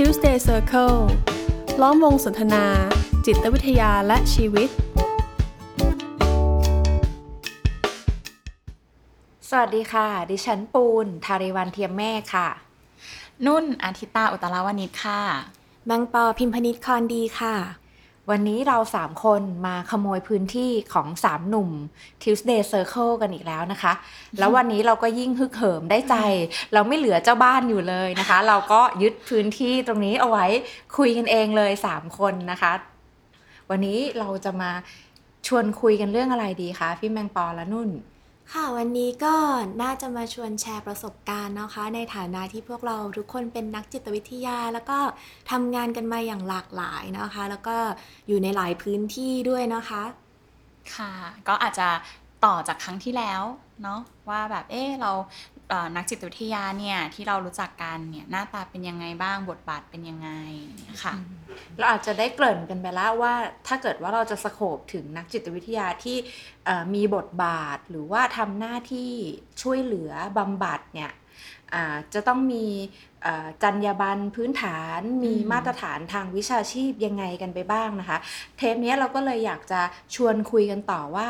Tuesday Circle ล้อมวงสนทนา จิตวิทยาและชีวิต สวัสดีค่ะ ดิฉันปูน ทาริวันเทียมเมฆค่ะ นุ่นอาทิตาอุตราวนิชค่ะแมงปอพิมพนิษคอนดีค่ะ วันนี้เราสามคนมาขโมยพื้นที่ของสามหนุ่ม Tuesday Circle กันอีกแล้วนะคะ แล้ววันนี้เราก็ยิ่งฮึกเหิมได้ใจ เราไม่เหลือเจ้าบ้านอยู่เลยนะคะ เราก็ยึดพื้นที่ตรงนี้เอาไว้คุยกันเองเลยสามคนนะคะ วันนี้เราจะมาชวนคุยกันเรื่องอะไรดีคะพี่แมงปอและนุ่น ค่ะวันนี้ก็น่าจะมาชวนแชร์ประสบการณ์นะคะ ในฐานะที่พวกเราทุกคนเป็นนักจิตวิทยา แล้วก็ทำงานกันมาอย่างหลากหลายนะคะ แล้วก็อยู่ในหลายพื้นที่ด้วยนะคะ ค่ะ ก็อาจจะต่อจากครั้งที่แล้วเนาะว่าแบบเออเรา นักจิตวิทยาเนี่ยที่เรารู้จักกันเนี่ยหน้าตาเป็นยังไงบ้างบทบาทเป็นยังไงเนี่ยค่ะเราอาจจะได้เกริ่นกันไปแล้วว่าถ้าเกิดว่าเราจะสโคบถึงนักจิตวิทยาที่เอ่อมีบทบาทหรือว่าทำหน้าที่ช่วยเหลือบำบัดเนี่ยอ่าจะต้องมีเอ่อจรรยาบรรณพื้นฐานมีอืมมาตรฐานทางวิชาชีพยังไงกันไปบ้างนะคะ เทปนี้เราก็เลยอยากจะชวนคุยกันต่อว่า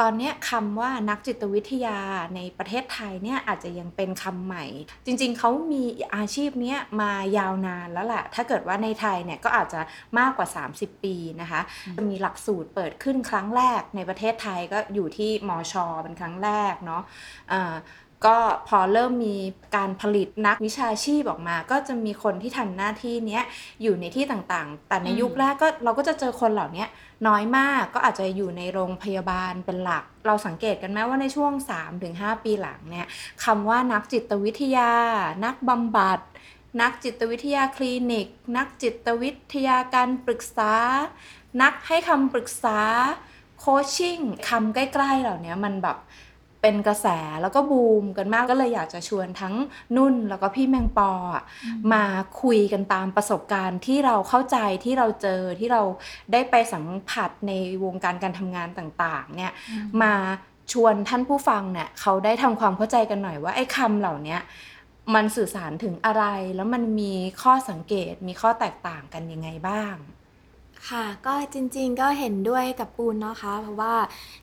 ตอนเนี้ยคำว่านักจิตวิทยาในประเทศไทยเนี่ยอาจจะยังเป็นคำใหม่ จริงๆ เขามีอาชีพเนี้ยมายาวนานแล้วแหละถ้าเกิดว่าในไทยเนี่ยก็อาจจะมากกว่า 30 ปีนะคะจะมีหลักสูตรเปิดขึ้นครั้งแรกในประเทศไทยก็อยู่ที่มอชอเป็นครั้งแรกเนาะอ่า ก็พอเริ่มมีการผลิตนักวิชาชีพออกมา ก็จะมีคนที่ทำหน้าที่เนี้ยอยู่ในที่ต่างๆ แต่ในยุคแรกก็เราก็จะเจอคนเหล่านี้น้อยมากก็อาจจะอยู่ในโรงพยาบาลเป็นหลัก เราสังเกตกันไหมว่าในช่วง 3-5 ปีหลังเนี่ยคำว่านักจิตวิทยา นักบำบัดนักจิตวิทยาคลินิก นักจิตวิทยาการปรึกษา นักให้คำปรึกษาโคชชิ่งคำใกล้ ๆ เหล่านี้มันแบบ เป็นกระแสแล้วก็บูมกันมากก็เลยอยากจะชวนทั้งนุ่นแล้วก็พี่แมงปออะมาคุยกันตามประสบการณ์ที่เราเข้าใจที่เราเจอที่เราได้ไปสัมผัสในวงการการทำงานต่างๆเนี่ยมาชวนท่านผู้ฟังเนี่ยเขาได้ทำความเข้าใจกันหน่อยว่าไอ้คำเหล่าเนี้ยมันสื่อสารถึงอะไรแล้วมันมีข้อสังเกตมีข้อแตกต่างกันยังไงบ้าง ค่ะก็จริงๆก็เห็นด้วยกับปูนนะคะ เพราะว่า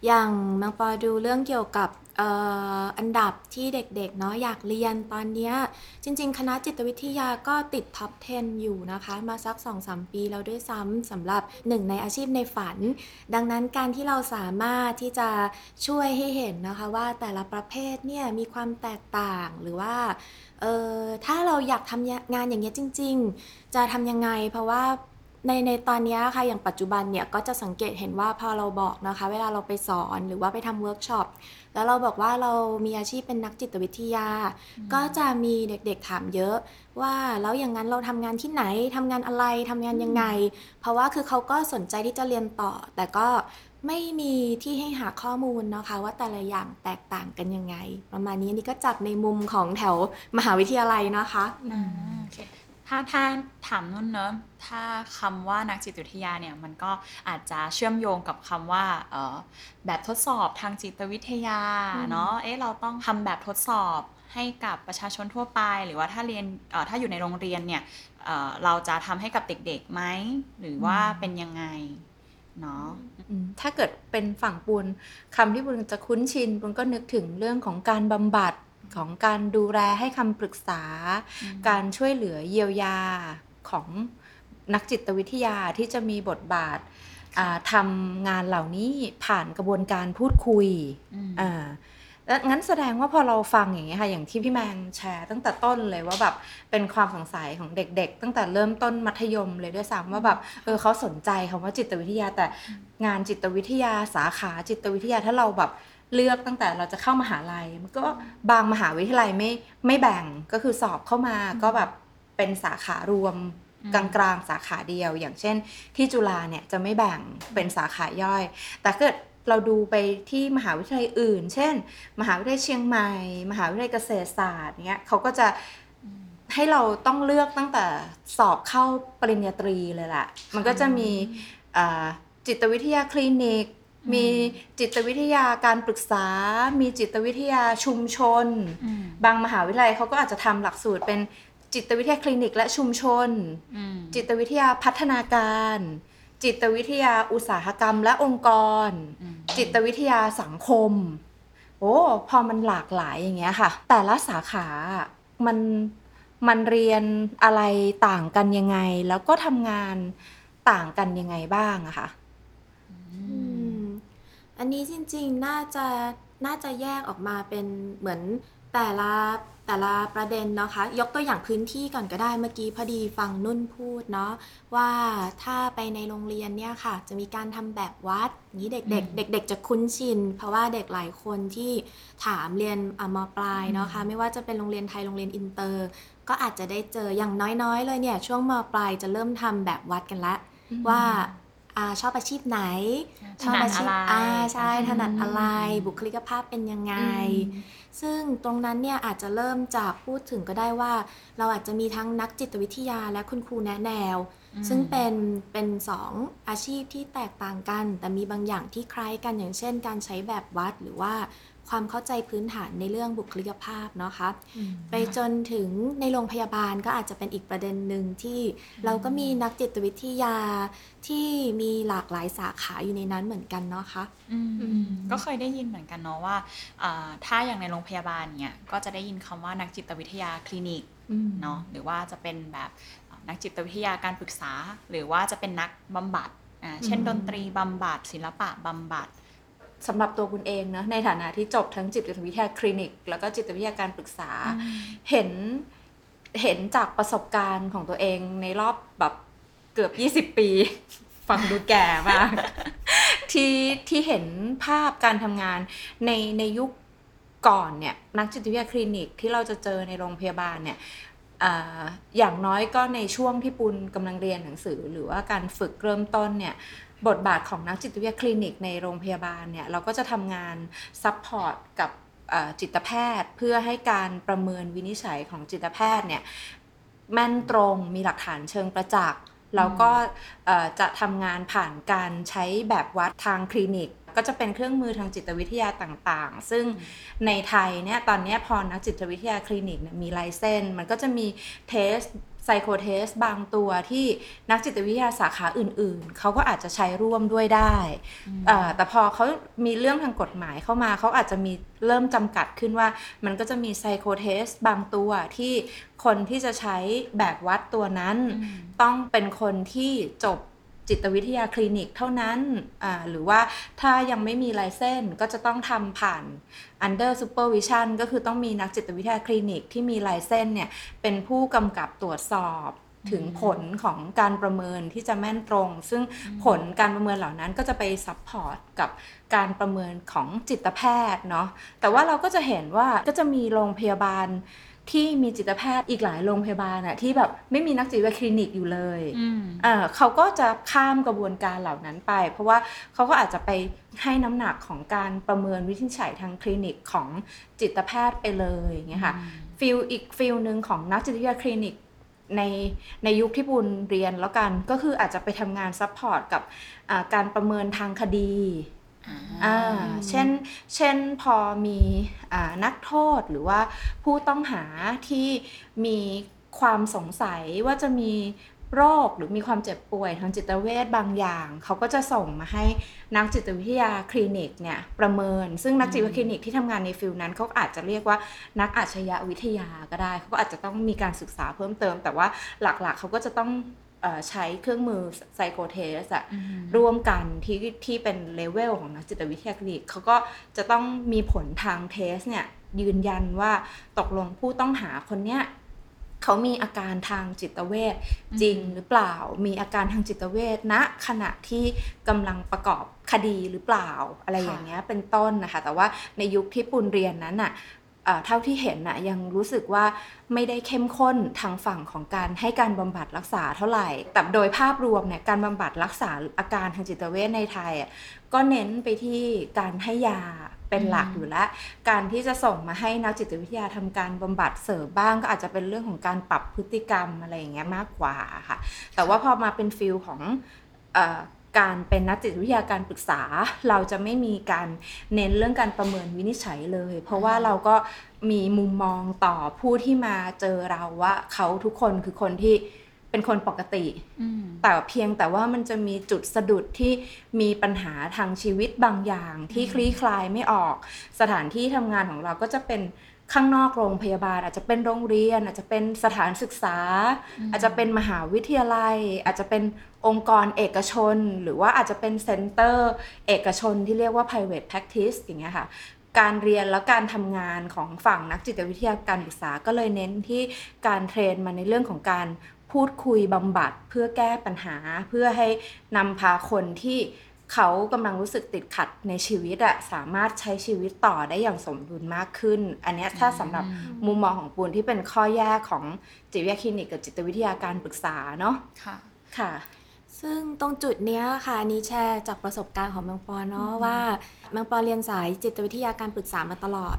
อย่างแมงปอดูเรื่องเกี่ยวกับเอ่ออันดับที่เด็กๆเนาะอยากเรียนตอนเนี้ยจริง ๆ คณะจิตวิทยาก็ติด top 10 อยู่นะคะ มาสัก 2-3 ปีแล้วด้วยซ้ำสำหรับหนึ่งในอาชีพในฝัน ดังนั้นการที่เราสามารถที่จะช่วยให้เห็นนะคะว่าแต่ละประเภทเนี่ยมีความแตกต่างหรือว่าเออถ้าเราอยากทำงานอย่างเงี้ยจริง ๆ จะทำยังไง เพราะว่า ในในตอนเนี้ยค่ะอย่างปัจจุบันเนี่ยก็จะสังเกตเห็นว่าพอเราบอกนะคะ เวลาเราไปสอนหรือว่าไปทำเวิร์กช็อปแล้วเราบอกว่าเรามีอาชีพเป็นนักจิตวิทยา ก็จะมีเด็กๆถามเยอะ ว่าแล้วอย่างนั้นเราทำงานที่ไหนทำงานอะไรทำงานยังไง เพราะว่าคือเขาก็สนใจที่จะเรียนต่อ แต่ก็ไม่มีที่ให้หาข้อมูลนะคะ ว่าแต่ละอย่างแตกต่างกันยังไง ประมาณนี้อันนี่ก็จับในมุมของแถวมหาวิทยาลัยนะคะอ่าโอเค ถ้าถ้าถามนุ่นเนอะถ้าคำว่านักจิตวิทยาเนี่ยมันก็อาจจะเชื่อมโยงกับคำว่าเอ่อแบบทดสอบทางจิตวิทยาเนาะเอ๊ะเราต้องทำแบบทดสอบให้กับประชาชนทั่วไป หรือว่าถ้าเรียนเอ่อถ้าอยู่ในโรงเรียนเนี่ยเอ่อเราจะทำให้กับเด็กๆไหมหรือว่าเป็นยังไงเนาะอืมถ้าเกิดเป็นฝั่งปุณคำที่ปุณจะคุ้นชินปุณก็นึกถึงเรื่องของการบำบัด ของการดูแลให้คำปรึกษา การช่วยเหลือเยียวยาของนักจิตวิทยาที่จะมีบทบาทอ่าทำงานเหล่านี้ผ่านกระบวนการพูดคุยอืมอ่าแล้วงั้นแสดงว่าพอเราฟังอย่างนี้ยค่ะอย่างที่พี่แมงแชร์ ตั้งแต่ต้นเลยว่าแบบเป็นความสงสัยของเด็ก ๆ ตั้งแต่เริ่มต้นมัธยมเลยด้วยซ้ำว่าแบบเออเขาสนใจคำว่าจิตวิทยาแต่งานจิตวิทยาสาขาจิตวิทยาถ้าเราแบบ เลือกตั้งแต่เราจะเข้ามหาลัย มันก็บางมหาวิทยาลัยไม่ไม่แบ่งก็คือสอบเข้ามาก็แบบเป็นสาขารวมอืมกลางๆสาขาเดียว อย่างเช่น ที่จุฬาเนี่ยจะไม่แบ่งเป็นสาขาย่อย แต่เกิดเราดูไปที่มหาวิทยาลัยอื่น เช่น มหาวิทยาลัยเชียงใหม่ มหาวิทยาลัยเกษตรศาสตร์เนี้ยเขาก็จะให้เราต้องเลือกตั้งแต่สอบเข้าปริญญาตรีเลยแหละ มันก็จะมีอ่าจิตวิทยาคลินิก มีจิตวิทยาการปรึกษา มีจิตวิทยาชุมชนอืมบางมหาวิทยาลัยเขาก็อาจจะทำหลักสูตรเป็นจิตวิทยาคลินิกและชุมชนอืมจิตวิทยาพัฒนาการ จิตวิทยาอุตสาหกรรมและองค์กรอืมจิตวิทยาสังคม โอ้พอมันหลากหลายอย่างเงี้ยค่ะ แต่ละสาขาอะมันมันเรียนอะไรต่างกันยังไง แล้วก็ทำงานต่างกันยังไงบ้างอะค่ะอืม อันนี้จริงๆ น่าจะน่าจะแยกออกมาเป็นเหมือนแต่ละแต่ละประเด็นนะคะ ยกตัวอย่างพื้นที่ก่อนก็ได้เมื่อกี้พอดีฟังนุ่นพูดเนาะว่าถ้าไปในโรงเรียนเนี่ยค่ะ จะมีการทำแบบวัดนี้เด็กอืมๆเด็กๆจะคุ้นชิน เพราะว่าเด็กหลายคนที่ถามเรียนอะมปลายเนาะค่ะไม่ว่าจะเป็นโรงเรียนไทยโรงเรียนอินเตอร์ ก็อาจจะได้เจออย่างน้อยๆ เลยเนี่ยช่วงมปลายจะเริ่มทำแบบวัดกันละอืมว่า อาชอบอาชีพไหนถนัดอะไรอ่าใช่ถนัดอะไรอืมบุคลิกภาพเป็นยังไงอืมซึ่งตรงนั้นเนี่ยอาจจะเริ่มจากพูดถึงก็ได้ว่า เราอาจจะมีทั้งนักจิตวิทยาและคุณครูแนะแนวอืมซึ่งเป็นเป็นสองอาชีพที่แตกต่างกัน แต่มีบางอย่างที่คล้ายกันอย่างเช่น การใช้แบบวัดหรือว่า ความเข้าใจพื้นฐานในเรื่องบุคลิกภาพเนาะคะไปจนถึงในโรงพยาบาลก็อาจจะเป็นอีกประเด็นหนึ่งที่เราก็มีนักจิตวิทยาที่มีหลากหลายสาขาอยู่ในนั้นเหมือนกันเนาะคะอืมอืมก็เคยได้ยินเหมือนกันเนาะว่าอ่าถ้าอย่างในโรงพยาบาลเนี่ยก็จะได้ยินคำว่านักจิตวิทยาคลินิกเนาะหรือว่าจะเป็นแบบนักจิตวิทยาการปรึกษา หรือว่าจะเป็นนักบำบัดอ่าเช่นอืมดนตรีบำบัดศิลปะบำบัด สำหรับตัวคุณเองเนอะในฐานะที่จบทั้งจิตวิทยาคลินิก แล้วก็จิตวิทยาการปรึกษา เห็นเห็นจากประสบการณ์ของตัวเองในรอบแบบเกือบ 20 ปี ฟังดูแก่มาก ที่ที่เห็นภาพการทำงานในในยุคก่อนเนี่ยนักจิตวิทยาคลินิกที่เราจะเจอในโรงพยาบาลเนี่ยอ่าอย่างน้อยก็ในช่วงที่ปุณกำลังเรียนหนังสือ หรือว่าการฝึกเริ่มต้นเนี่ย บทบาทของนักจิตวิทยาคลินิกในโรงพยาบาลเนี่ยเราก็จะทำงานsupport กับจิตแพทย์ เพื่อให้การประเมินวินิจฉัยของจิตแพทย์เนี่ยแม่นตรงมีหลักฐานเชิงประจักษ์แล้วก็จะทำงานผ่านการใช้แบบวัดทางคลินิก ก็จะเป็นเครื่องมือทางจิตวิทยาต่างๆ ซึ่งในไทยเนี่ยตอนนี้พอนักจิตวิทยาคลินิกมี license มันก็จะมี test psycho test บางตัวที่นักจิตวิทยาสาขาอื่น ๆ เขาก็อาจจะใช้ร่วมด้วยได้เอ่อแต่พอเขามีเรื่องทางกฎหมายเข้ามา เขาอาจจะมีเริ่มจำกัดขึ้นว่า มันก็จะมี psycho test บางตัวที่คนที่จะใช้แบบวัดตัวนั้น ต้องเป็นคนที่จบ จิตวิทยาคลินิกเท่านั้นอ่าหรือว่าถ้ายังไม่มี license ก็จะต้องทำผ่าน under supervision ก็คือต้องมีนักจิตวิทยาคลินิกที่มี license เนี่ยเป็นผู้กำกับตรวจสอบถึงผลของการประเมินที่จะแม่นตรง ซึ่งผลการประเมินเหล่านั้นก็จะไป support กับการประเมินของจิตแพทย์เนาะแต่ว่าเราก็จะเห็นว่าก็จะมีโรงพยาบาล ที่มีจิตแพทย์อีกหลายโรงพยาบาลอะที่แบบไม่มีนักจิตวิทยาคลินิกอยู่เลยอืมเอ่อเขาก็จะข้ามกระบวนการเหล่านั้นไป เพราะว่าเขาก็อาจจะไปให้น้ำหนักของการประเมินวินิจฉัยทางคลินิกของจิตแพทย์ไปเลยอย่างเงี้ยค่ะ field อีก field หนึ่งของนักจิตวิทยาคลินิกในในยุคที่นุ่นเรียนแล้วกันก็คืออาจจะไปทำงาน support กับอ่าการประเมินทางคดี อ่าเช่นเช่นพอมีนักโทษหรือว่าผู้ต้องหาที่มีความสงสัยว่าจะมีโรคหรือมีความเจ็บป่วยทางจิตเวชบางอย่าง เขาก็จะส่งมาให้นักจิตวิทยาคลินิกเนี่ยประเมิน ซึ่งนักจิตวิทยาคลินิกที่ทำงานใน field นั้นเขาอาจจะเรียกว่านักอาชญาวิทยาก็ได้ เขาก็อาจจะต้องมีการศึกษาเพิ่มเติม แต่ว่าหลักๆ เขาก็จะต้อง ใช้เครื่องมือ psycho test อะร่วมกันที่ที่เป็นเลเวลของนักจิตวิทยาคลินิกเขาก็จะต้องมีผลทาง test เนี่ยยืนยันว่าตกลงผู้ต้องหาคนเนี้ยเขามีอาการทางจิตเวชจริงหรือเปล่า มีอาการทางจิตเวชณขณะที่กำลังประกอบคดีหรือเปล่าอะไรอย่างเงี้ยเป็นต้นนะคะ แต่ว่าในยุคที่ปุณเรียนนั้นน่ะ เอ่อเท่าที่เห็นน่ะยังรู้สึกว่าไม่ได้เข้มข้นทางฝั่งของการให้การบำบัดรักษาเท่าไหร่ แต่โดยภาพรวมเนี่ยการบำบัดรักษาอาการทางจิตเวชในไทยอะก็เน้นไปที่การให้ยาเป็นหลักอยู่แล้ว การที่จะส่งมาให้นักจิตวิทยาทำการบำบัดเสริมบ้าง ก็อาจจะเป็นเรื่องของการปรับพฤติกรรมอะไรอย่างเงี้ยมากกว่าค่ะ แต่ว่าพอมาเป็นฟิลของเออ การเป็นนักจิตวิทยาการปรึกษา เราจะไม่มีการเน้นเรื่องการประเมินวินิจฉัยเลย เพราะว่าเราก็มีมุมมองต่อผู้ที่มาเจอเราว่าเขาทุกคนคือคนที่เป็นคนปกติอืมแต่เพียงแต่ว่ามันจะมีจุดสะดุดที่มีปัญหาทางชีวิตบางอย่างที่คลี่คลายไม่ออก สถานที่ทำงานของเราก็จะเป็น ข้างนอกโรงพยาบาล อาจจะเป็นโรงเรียน อาจจะเป็นสถานศึกษา อาจจะเป็นมหาวิทยาลัย อาจจะเป็นองค์กรเอกชน หรือว่าอาจจะเป็น center เอกชนที่เรียกว่า private practice อย่างเงี้ยค่ะการเรียนและการทำงานของฝั่งนักจิตวิทยาการศึกษาก็เลยเน้นที่การ train มาในเรื่องของการพูดคุยบำบัดเพื่อแก้ปัญหา เพื่อให้นำพาคนที่ เขากำลังรู้สึกติดขัดในชีวิตอะสามารถใช้ชีวิตต่อได้อย่างสมดุลมากขึ้น อันเนี้ยถ้าสำหรับมุมมองของปูนที่เป็นข้อแยกของจิตวิทยาคลินิกกับจิตวิทยาการปรึกษาเนาะค่ะค่ะ ซึ่งตรงจุดเนี้ยค่ะอันนี้แชร์จากประสบการณ์ของแมงปอเนาะว่าแมงปอเรียนสายจิตวิทยาการปรึกษามาตลอด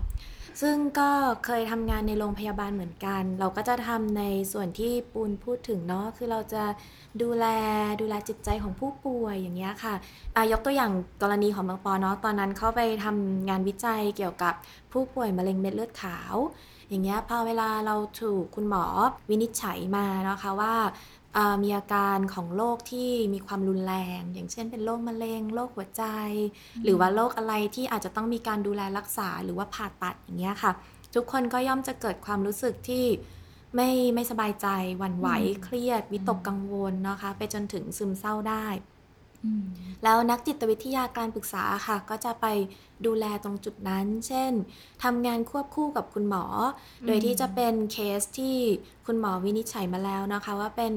ซึ่งก็เคยทำงานในโรงพยาบาลเหมือนกัน เราก็จะทำในส่วนที่ปูนพูดถึงเนาะคือเราจะดูแลดูแลจิตใจของผู้ป่วยอย่างเงี้ยค่ะอะยกตัวอย่างกรณีของแมงปอเนาะตอนนั้นเข้าไปทำงานวิจัยเกี่ยวกับผู้ป่วยมะเร็งเม็ดเลือดขาว อย่างเงี้ยพอเวลาเราถูกคุณหมอวินิจฉัยมานะคะว่า มีอาการของโรคที่มีความรุนแรง อย่างเช่น เป็นโรคมะเร็งโรคหัวใจ หรือว่าโรคอะไรที่อาจจะต้องมีการดูแลรักษาหรือว่าผ่าตัดอย่างเงี้ยค่ะ ทุกคนก็ย่อมจะเกิดความรู้สึกที่ไม่ไม่สบายใจหวั่นไหวเครียด วิตกกังวลนะคะ ไปจนถึงซึมเศร้าได้ แล้วนักจิตวิทยาการปรึกษาค่ะ ก็จะไปดูแลตรงจุดนั้น เช่นทำงานควบคู่กับคุณหมอ โดยที่จะเป็นเคสที่คุณหมอวินิจฉัยมาแล้วนะคะ ว่าเป็น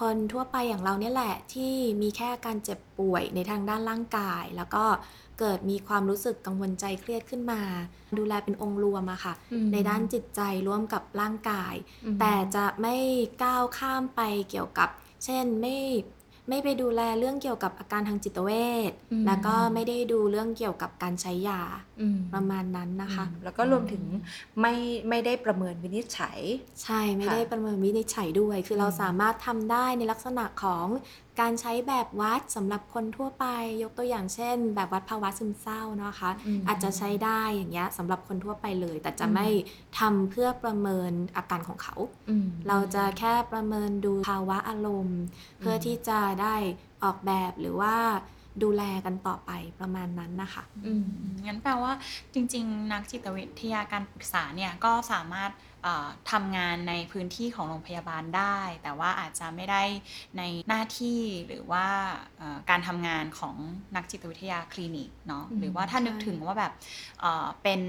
คนทั่วไปอย่างเราเนี่ยแหละ ที่มีแค่อาการเจ็บป่วยในทางด้านร่างกาย แล้วก็เกิดมีความรู้สึกกังวลใจเครียดขึ้นมา ดูแลเป็นองค์รวมอะค่ะอืมในด้านจิตใจร่วมกับร่างกายอืมแต่จะไม่ก้าวข้ามไปเกี่ยวกับ เช่นไม่ ไม่ไปดูแลเรื่องเกี่ยวกับอาการทางจิตเวชอืมแล้วก็ไม่ได้ดูเรื่องเกี่ยวกับการใช้ยาอืมประมาณนั้นนะคะอืมแล้วก็รวมถึงไม่ไม่ได้ประเมินวินิจฉัย ใช่ไม่ค่ะได้ประเมินวินิจฉัยด้วย คือเราอืมสามารถทำได้ในลักษณะของการใช้แบบวัดสำหรับคนทั่วไป ยกตัวอย่างเช่น แบบวัดภาวะซึมเศร้านะคะอืมอาจจะใช้ได้อย่างเงี้ยสำหรับคนทั่วไปเลย แต่จะอืมไม่ทำเพื่อประเมินอาการของเขาอืมเราจะแค่ประเมินดูภาวะอารมณ์ เพื่อที่จะได้ออกแบบหรือว่าดูแลกันต่อไปประมาณนั้นนะคะอืมอืมงั้นแปลว่าจริง ๆ นักจิตวิทยาการปรึกษาเนี่ยก็สามารถเอ่อ ทำงานในพื้นที่ของโรงพยาบาลได้ แต่ว่าอาจจะไม่ได้ในหน้าที่หรือว่าเอ่อการทำงานของนักจิตวิทยาคลินิกเนาะอืมหรือว่าถ้านึกใช่ถึงว่าแบบเอ่อเป็น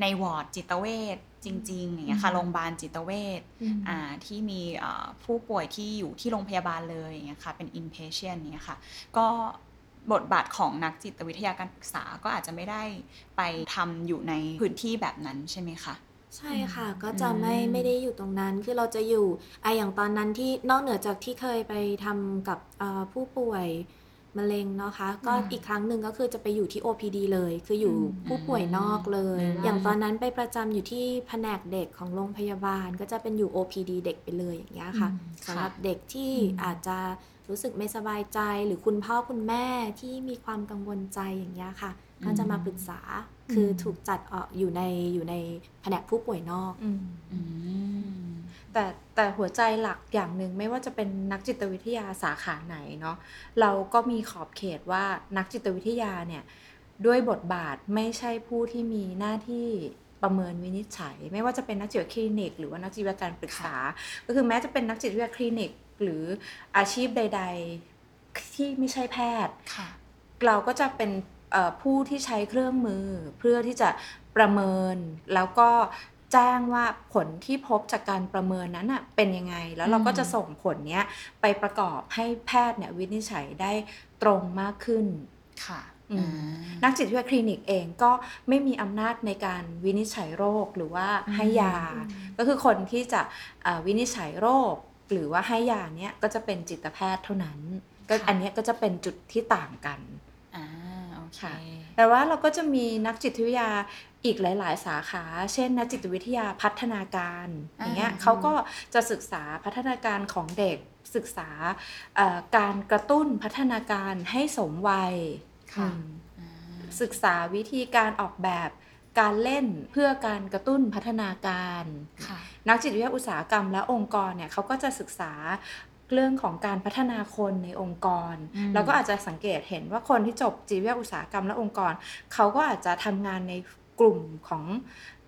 ในวอร์ดจิตเวชจริงๆอย่างเงี้ยค่ะอืมโรงพยาบาลจิตเวชอืมอ่าที่มีเอ่อผู้ป่วยที่อยู่ที่โรงพยาบาลเลยอย่างเงี้ยค่ะเป็น inpatient อย่างเงี้ยค่ะก็บทบาทของนักจิตวิทยาการปรึกษาก็อาจจะไม่ได้ไปทำอยู่ในพื้นที่แบบนั้นใช่ไหมคะ ใช่ค่ะก็จะไม่อืมไม่ได้อยู่ตรงนั้นคือเราจะอยู่ไอะอย่างตอนนั้นที่นอกเหนือจากที่เคยไปทำกับเอ่อผู้ป่วยมะเร็งเนาะคะก็อืมอีกครั้งหนึ่งก็คือจะไปอยู่ที่ OPD เลย คืออยู่อืมผู้ป่วยนอกเลย อืม อย่างตอนนั้นไปประจำอยู่ที่แผนกเด็กของโรงพยาบาล ก็จะเป็นอยู่ OPD เด็กไปเลยอย่างเงี้ยค่ะอืมสำหรับเด็กที่อืมอาจจะรู้สึกไม่สบายใจหรือคุณพ่อคุณแม่ที่มีความกังวลใจอย่างเงี้ยค่ะ ก็จะมาปรึกษาคือถูกจัดออกอยู่ในอยู่ในแผนกผู้ป่วยนอกอืมอืมแต่แต่หัวใจหลักอย่างหนึ่งไม่ว่าจะเป็นนักจิตวิทยาสาขาไหนเนาะเราก็มีขอบเขตว่านักจิตวิทยาเนี่ยด้วยบทบาทไม่ใช่ผู้ที่มีหน้าที่ประเมินวินิจฉัย ไม่ว่าจะเป็นนักจิตคลินิก หรือว่านักจิตวิทยาการปรึกษา ก็คือแม้จะเป็นนักจิตวิทยาคลินิก หรืออาชีพใด ๆ ที่ไม่ใช่แพทย์ค่ะเราก็จะเป็นเอ่อ ผู้ที่ใช้เครื่องมือ เพื่อที่จะประเมินแล้วก็แจ้งว่าผลที่พบจากการประเมินนั้นอะเป็นยังไง แล้วเราก็จะส่งผลเนี้ยไปประกอบให้แพทย์เนี่ยวินิจฉัยได้ตรงมากขึ้นค่ะอืมอ่านักจิตวิทยาคลินิกเองก็ไม่มีอำนาจในการวินิจฉัยโรคหรือว่าให้ยา ก็คือคนที่จะเอ่อวินิจฉัยโรค หรือว่าให้ยาเนี้ยก็จะเป็นจิตแพทย์เท่านั้นก็ค่ะอันเนี้ยก็จะเป็นจุดที่ต่างกันอ่าโอเคค่ะ แต่ว่าเราก็จะมีนักจิตวิทยาอีกหลาย ๆ สาขา เช่น นักจิตวิทยาพัฒนาการอ่าอย่างเงี้ยเขาก็จะศึกษาพัฒนาการของเด็กศึกษาเอ่อการกระตุ้นพัฒนาการให้สมวัยค่ะอืมอ่าศึกษาวิธีการออกแบบการเล่นเพื่อการกระตุ้นพัฒนาการค่ะนักจิตวิทยาอุตสาหกรรมและองค์กรเนี่ยเขาก็จะศึกษา เรื่องของการพัฒนาคนในองค์กรอืมแล้วก็อาจจะสังเกตเห็นว่าคนที่จบจิตวิทยาอุตสาหกรรมและองค์กร เขาก็อาจจะทำงานในกลุ่มของ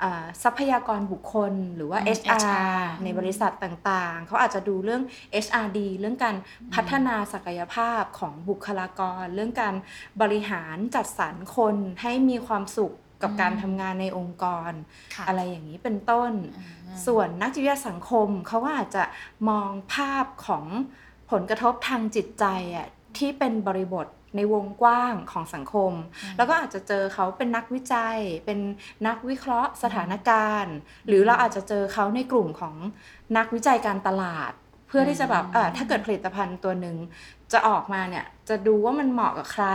อาทรัพยากรบุคคลหรือว่าอืม HR HR ในบริษัทต่างๆ เขาอาจจะดูเรื่อง HRD เรื่องการพัฒนาศักยภาพของบุคลากร เรื่องการบริหารจัดสรรคนให้มีความสุข กับการทำงานในองค์กรค่ะอะไรอย่างนี้เป็นต้นอ่าส่วนนักจิตวิทยาสังคมเขาก็อาจจะมองภาพของผลกระทบทางจิตใจอะที่เป็นบริบทในวงกว้างของสังคมอืมแล้วก็อาจจะเจอเขาเป็นนักวิจัย เป็นนักวิเคราะห์สถานการณ์ หรือเราอาจจะเจอเขาในกลุ่มของนักวิจัยการตลาด เพื่อที่จะแบบเออถ้าเกิดผลิตภัณฑ์ตัวหนึ่งจะออกมาเนี่ยจะดูว่ามันเหมาะกับใคร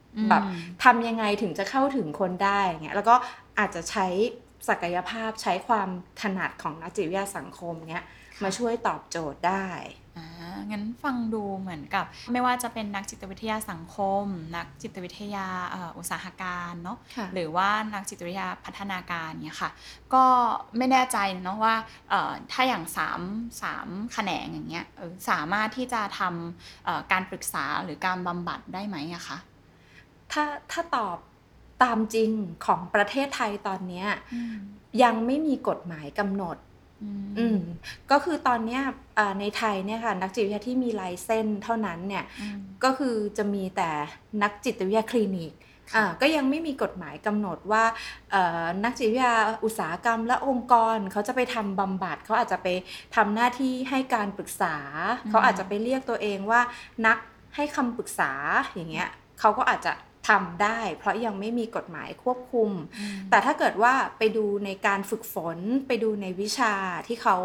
อืม แบบทำยังไงถึงจะเข้าถึงคนได้เงี้ยแล้วก็อาจจะใช้ศักยภาพใช้ความถนัดของนักจิตวิทยาสังคมเนี้ยมาช่วยตอบโจทย์ได้อ่างั้นฟังดูเหมือนกับ ไม่ว่าจะเป็นนักจิตวิทยาสังคม นักจิตวิทยาเอ่ออุตสาหการเนาะค่ะหรือว่านักจิตวิทยาพัฒนาการเนี่ยค่ะ ก็ไม่แน่ใจเนาะว่าเอ่อถ้าอย่าง3 3แขนงอย่างเงี้ยเออสามารถที่จะทำเอ่อการปรึกษาหรือการบำบัดได้ไหมอะคะ ถ้าถ้าตอบตามจริงของประเทศไทยตอนเนี้ยอืมยังไม่มีกฎหมายกำหนดอืมอืมก็คือตอนเนี้ยอ่าในไทยเนี่ยค่ะนักจิตวิทยาที่มีลายเส้นเท่านั้นเนี่ยอืมก็คือจะมีแต่นักจิตวิทยาคลินิกค่ะอ่าก็ยังไม่มีกฎหมายกำหนดว่าเอ่อนักจิตวิทยาอุตสาหกรรมและองค์กรเขาจะไปทำบำบัดเขาอาจจะไปทำหน้าที่ให้การปรึกษา เขาอาจจะไปเรียกตัวเองว่านักให้คำปรึกษาอย่างเงี้ยเขาก็อาจจะ ทำได้ เพราะยังไม่มีกฎหมายควบคุมอืมแต่ถ้าเกิดว่าไปดูในการฝึกฝน ไปดูในวิชาที่เขา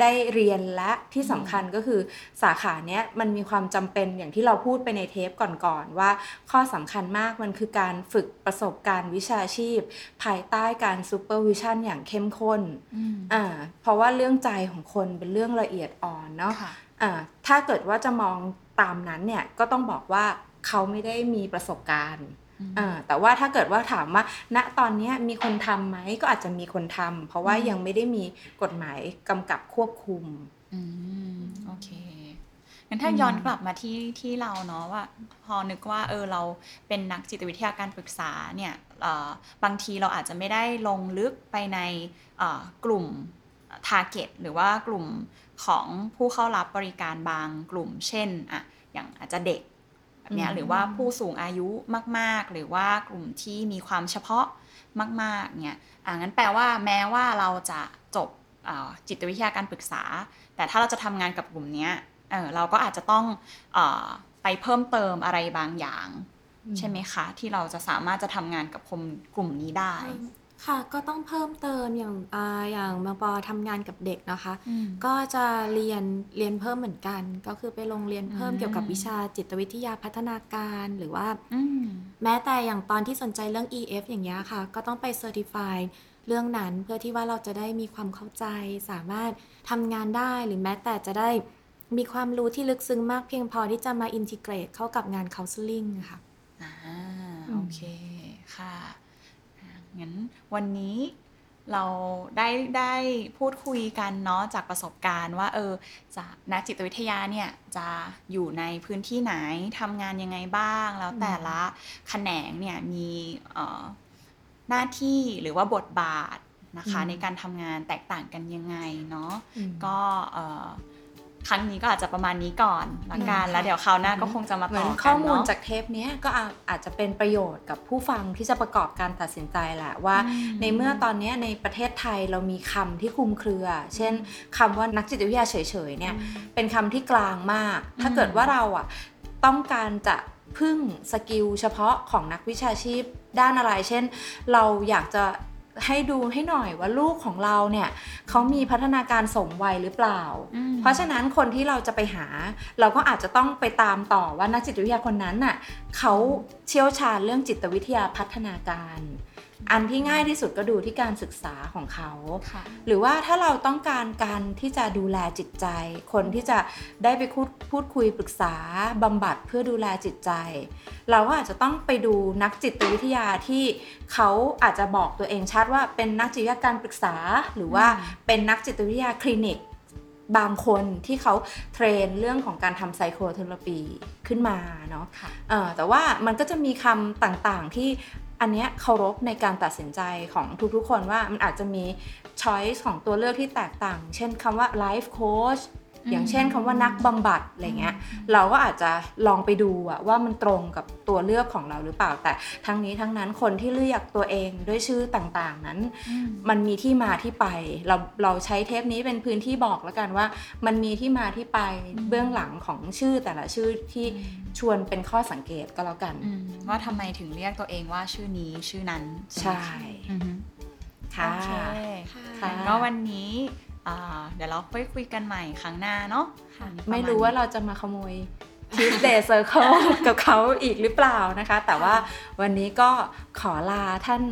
ได้เรียนและที่สำคัญก็คือสาขาเนี้ยมันมีความจำเป็นอย่างที่เราพูดไปในเทปก่อนๆว่า ข้อสำคัญมากมันคือการฝึกประสบการณ์วิชาชีพ ภายใต้การซูเปอร์วิชั่นอย่างเข้มข้นอืมอ่าเพราะว่าเรื่องใจของคนเป็นเรื่องละเอียดอ่อนเนาะค่ะอ่าถ้าเกิดว่าจะมองตามนั้นเนี่ยก็ต้องบอกว่า เขาไม่ได้มีประสบการณ์อืมอ่าแต่ว่าถ้าเกิดว่าถามว่า ณตอนเนี้ยมีคนทำไหมก็อาจจะมีคนทำเพราะว่าอืมยังไม่ได้มีกฎหมายกำกับควบคุมอืมโอเคงั้นถ้าอืมย้อนกลับมาที่ที่เราเนาะว่า พอนึกว่าเออเราเป็นนักจิตวิทยาการปรึกษาเนี่ยเอ่อบางทีเราอาจจะไม่ได้ลงลึกไปในเอ่อกลุ่ม target หรือว่ากลุ่มของผู้เข้ารับบริการบางกลุ่ม เช่นอะอย่างอาจจะเด็กแบบ เนี้ยอืมหรือว่าผู้สูงอายุมากๆ หรือว่ากลุ่มที่มีความเฉพาะมากๆเนี่ยอ่างั้นแปลว่าแม้ว่าเราจะจบเอ่อจิตวิทยาการปรึกษา แต่ถ้าเราจะทำงานกับกลุ่มเนี้ยเออเราก็อาจจะต้องเออไปเพิ่มเติมอะไรบางอย่าง ใช่ไหมคะ ที่เราจะสามารถจะทำงานกับคนกลุ่มนี้ได้ ค่ะ ก็ต้องเพิ่มเติมอย่างอ่าอย่างบางปอทำงานกับเด็กนะคะ อืม ก็จะเรียนเรียนเพิ่มเหมือนกัน ก็คือไปลงเรียนเพิ่มอืม เกี่ยวกับวิชาจิตวิทยาพัฒนาการหรือว่า อืม แม้แต่อย่างตอนที่สนใจเรื่อง EF อย่างเงี้ยค่ะ ก็ต้องไป Certify เรื่องนั้นเพื่อที่ว่าเราจะได้มีความเข้าใจสามารถทำงานได้หรือแม้แต่จะได้มีความรู้ที่ลึกซึ้งมากเพียงพอที่จะมาอินทิเกรตเข้ากับงาน counseling อะค่ะ อ่าโอเค ค่ะอ่า งั้นวันนี้เราได้ได้พูดคุยกันเนาะจากประสบการณ์ว่าเออจะนักจิตวิทยาเนี่ยจะอยู่ในพื้นที่ไหนทำงานยังไงบ้าง แล้วแต่ละแขนงเนี่ยมีเอ่อหน้าที่หรือว่าบทบาทนะคะอืมในการทำงานแตกต่างกันยังไงเนาะอืมก็เอ่อ ครั้งนี้ก็อาจจะประมาณนี้ก่อนละกันอืมแล้วเดี๋ยวคราวหน้าก็คงจะมาเหมืต่ออนกันข้อมูลเนาะจากเทปเนี้ยก็อาอาจจะเป็นประโยชน์กับผู้ฟังที่จะประกอบการตัดสินใจแหละว่าอืมในเมื่อตอนเนี้ยในประเทศไทยเรามีคำที่คลุมเครือ เช่นคำว่านักจิตวิทยาเฉยๆเนี่ยเป็นคำที่กลางมาก ถ้าเกิดว่าเราอะต้องการจะพึ่ง skill เฉพาะของนักวิชาชีพด้านอะไร เช่น เราอยากจะ ให้ดูให้หน่อยว่าลูกของเราเนี่ยเขามีพัฒนาการสมวัยหรือเปล่าอืมเพราะฉะนั้นคนที่เราจะไปหา เราก็อาจจะต้องไปตามต่อว่านักจิตวิทยาคนนั้นน่ะเขาเชี่ยวชาญเรื่องจิตวิทยาพัฒนาการ อันที่ง่ายที่สุดก็ดูที่การศึกษาของเขาค่ะหรือว่าถ้าเราต้องการการที่จะดูแลจิตใจ คนที่จะได้ไปพูดพูดคุยปรึกษาบำบัดเพื่อดูแลจิตใจ เราก็อาจจะต้องไปดูนักจิตวิทยาที่เขาอาจจะบอกตัวเองชัดว่าเป็นนักจิตวิทยาการปรึกษา หรือว่าเป็นนักจิตวิทยาคลินิกบางคนที่เขาtrain เรื่องของการทำ psychotherapy ขึ้นมาเนาะค่ะเอ่อแต่ว่ามันก็จะมีคำต่างๆที่ อันนี้เคารพในการตัดสินใจของทุกๆ คนว่ามันอาจจะมี choice ของตัวเลือกที่แตกต่าง เช่นคำว่า life coach อืมอย่างเช่นคำว่านักบำบัดอะไรเงี้ยเราก็อาจจะลองไปดูอะว่ามันตรงกับตัวเลือกของเราหรือเปล่า แต่ทั้งนี้ทั้งนั้นคนที่เรียกตัวเองด้วยชื่อต่างๆนั้นอืมมันมีที่มาที่ไป เราเราใช้เทปนี้เป็นพื้นที่บอกแล้วกันว่า มันมีที่มาที่ไปอืมเบื้องหลังของชื่อแต่ละชื่อที่อืมชวนเป็นข้อสังเกตก็แล้วกันอืมว่าทำไมถึงเรียกตัวเองว่าชื่อนี้ชื่อนั้นใช่อือฮึค่ะโอเคค่ะก็วันนี้อ่า เดี๋ยวเราไปคุยกันใหม่ครั้งหน้าเนาะวันนี้ปะณไม่รู้ว่าเราจะมาขโมย Tuesday Circle กับเขาอีกหรือเปล่านะคะ แต่ว่าวันนี้ก็ขอลาท่าน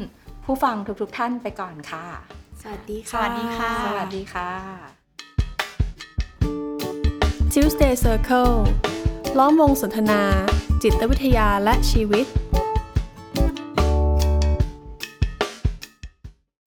ผู้ฟังทุกๆท่านไปก่อนค่ะ สวัสดีสค่ะวัสดีค่ะ สวัสดีค่ะ Tuesday Circle ล้อมวงสนทนา จิตวิทยาและชีวิต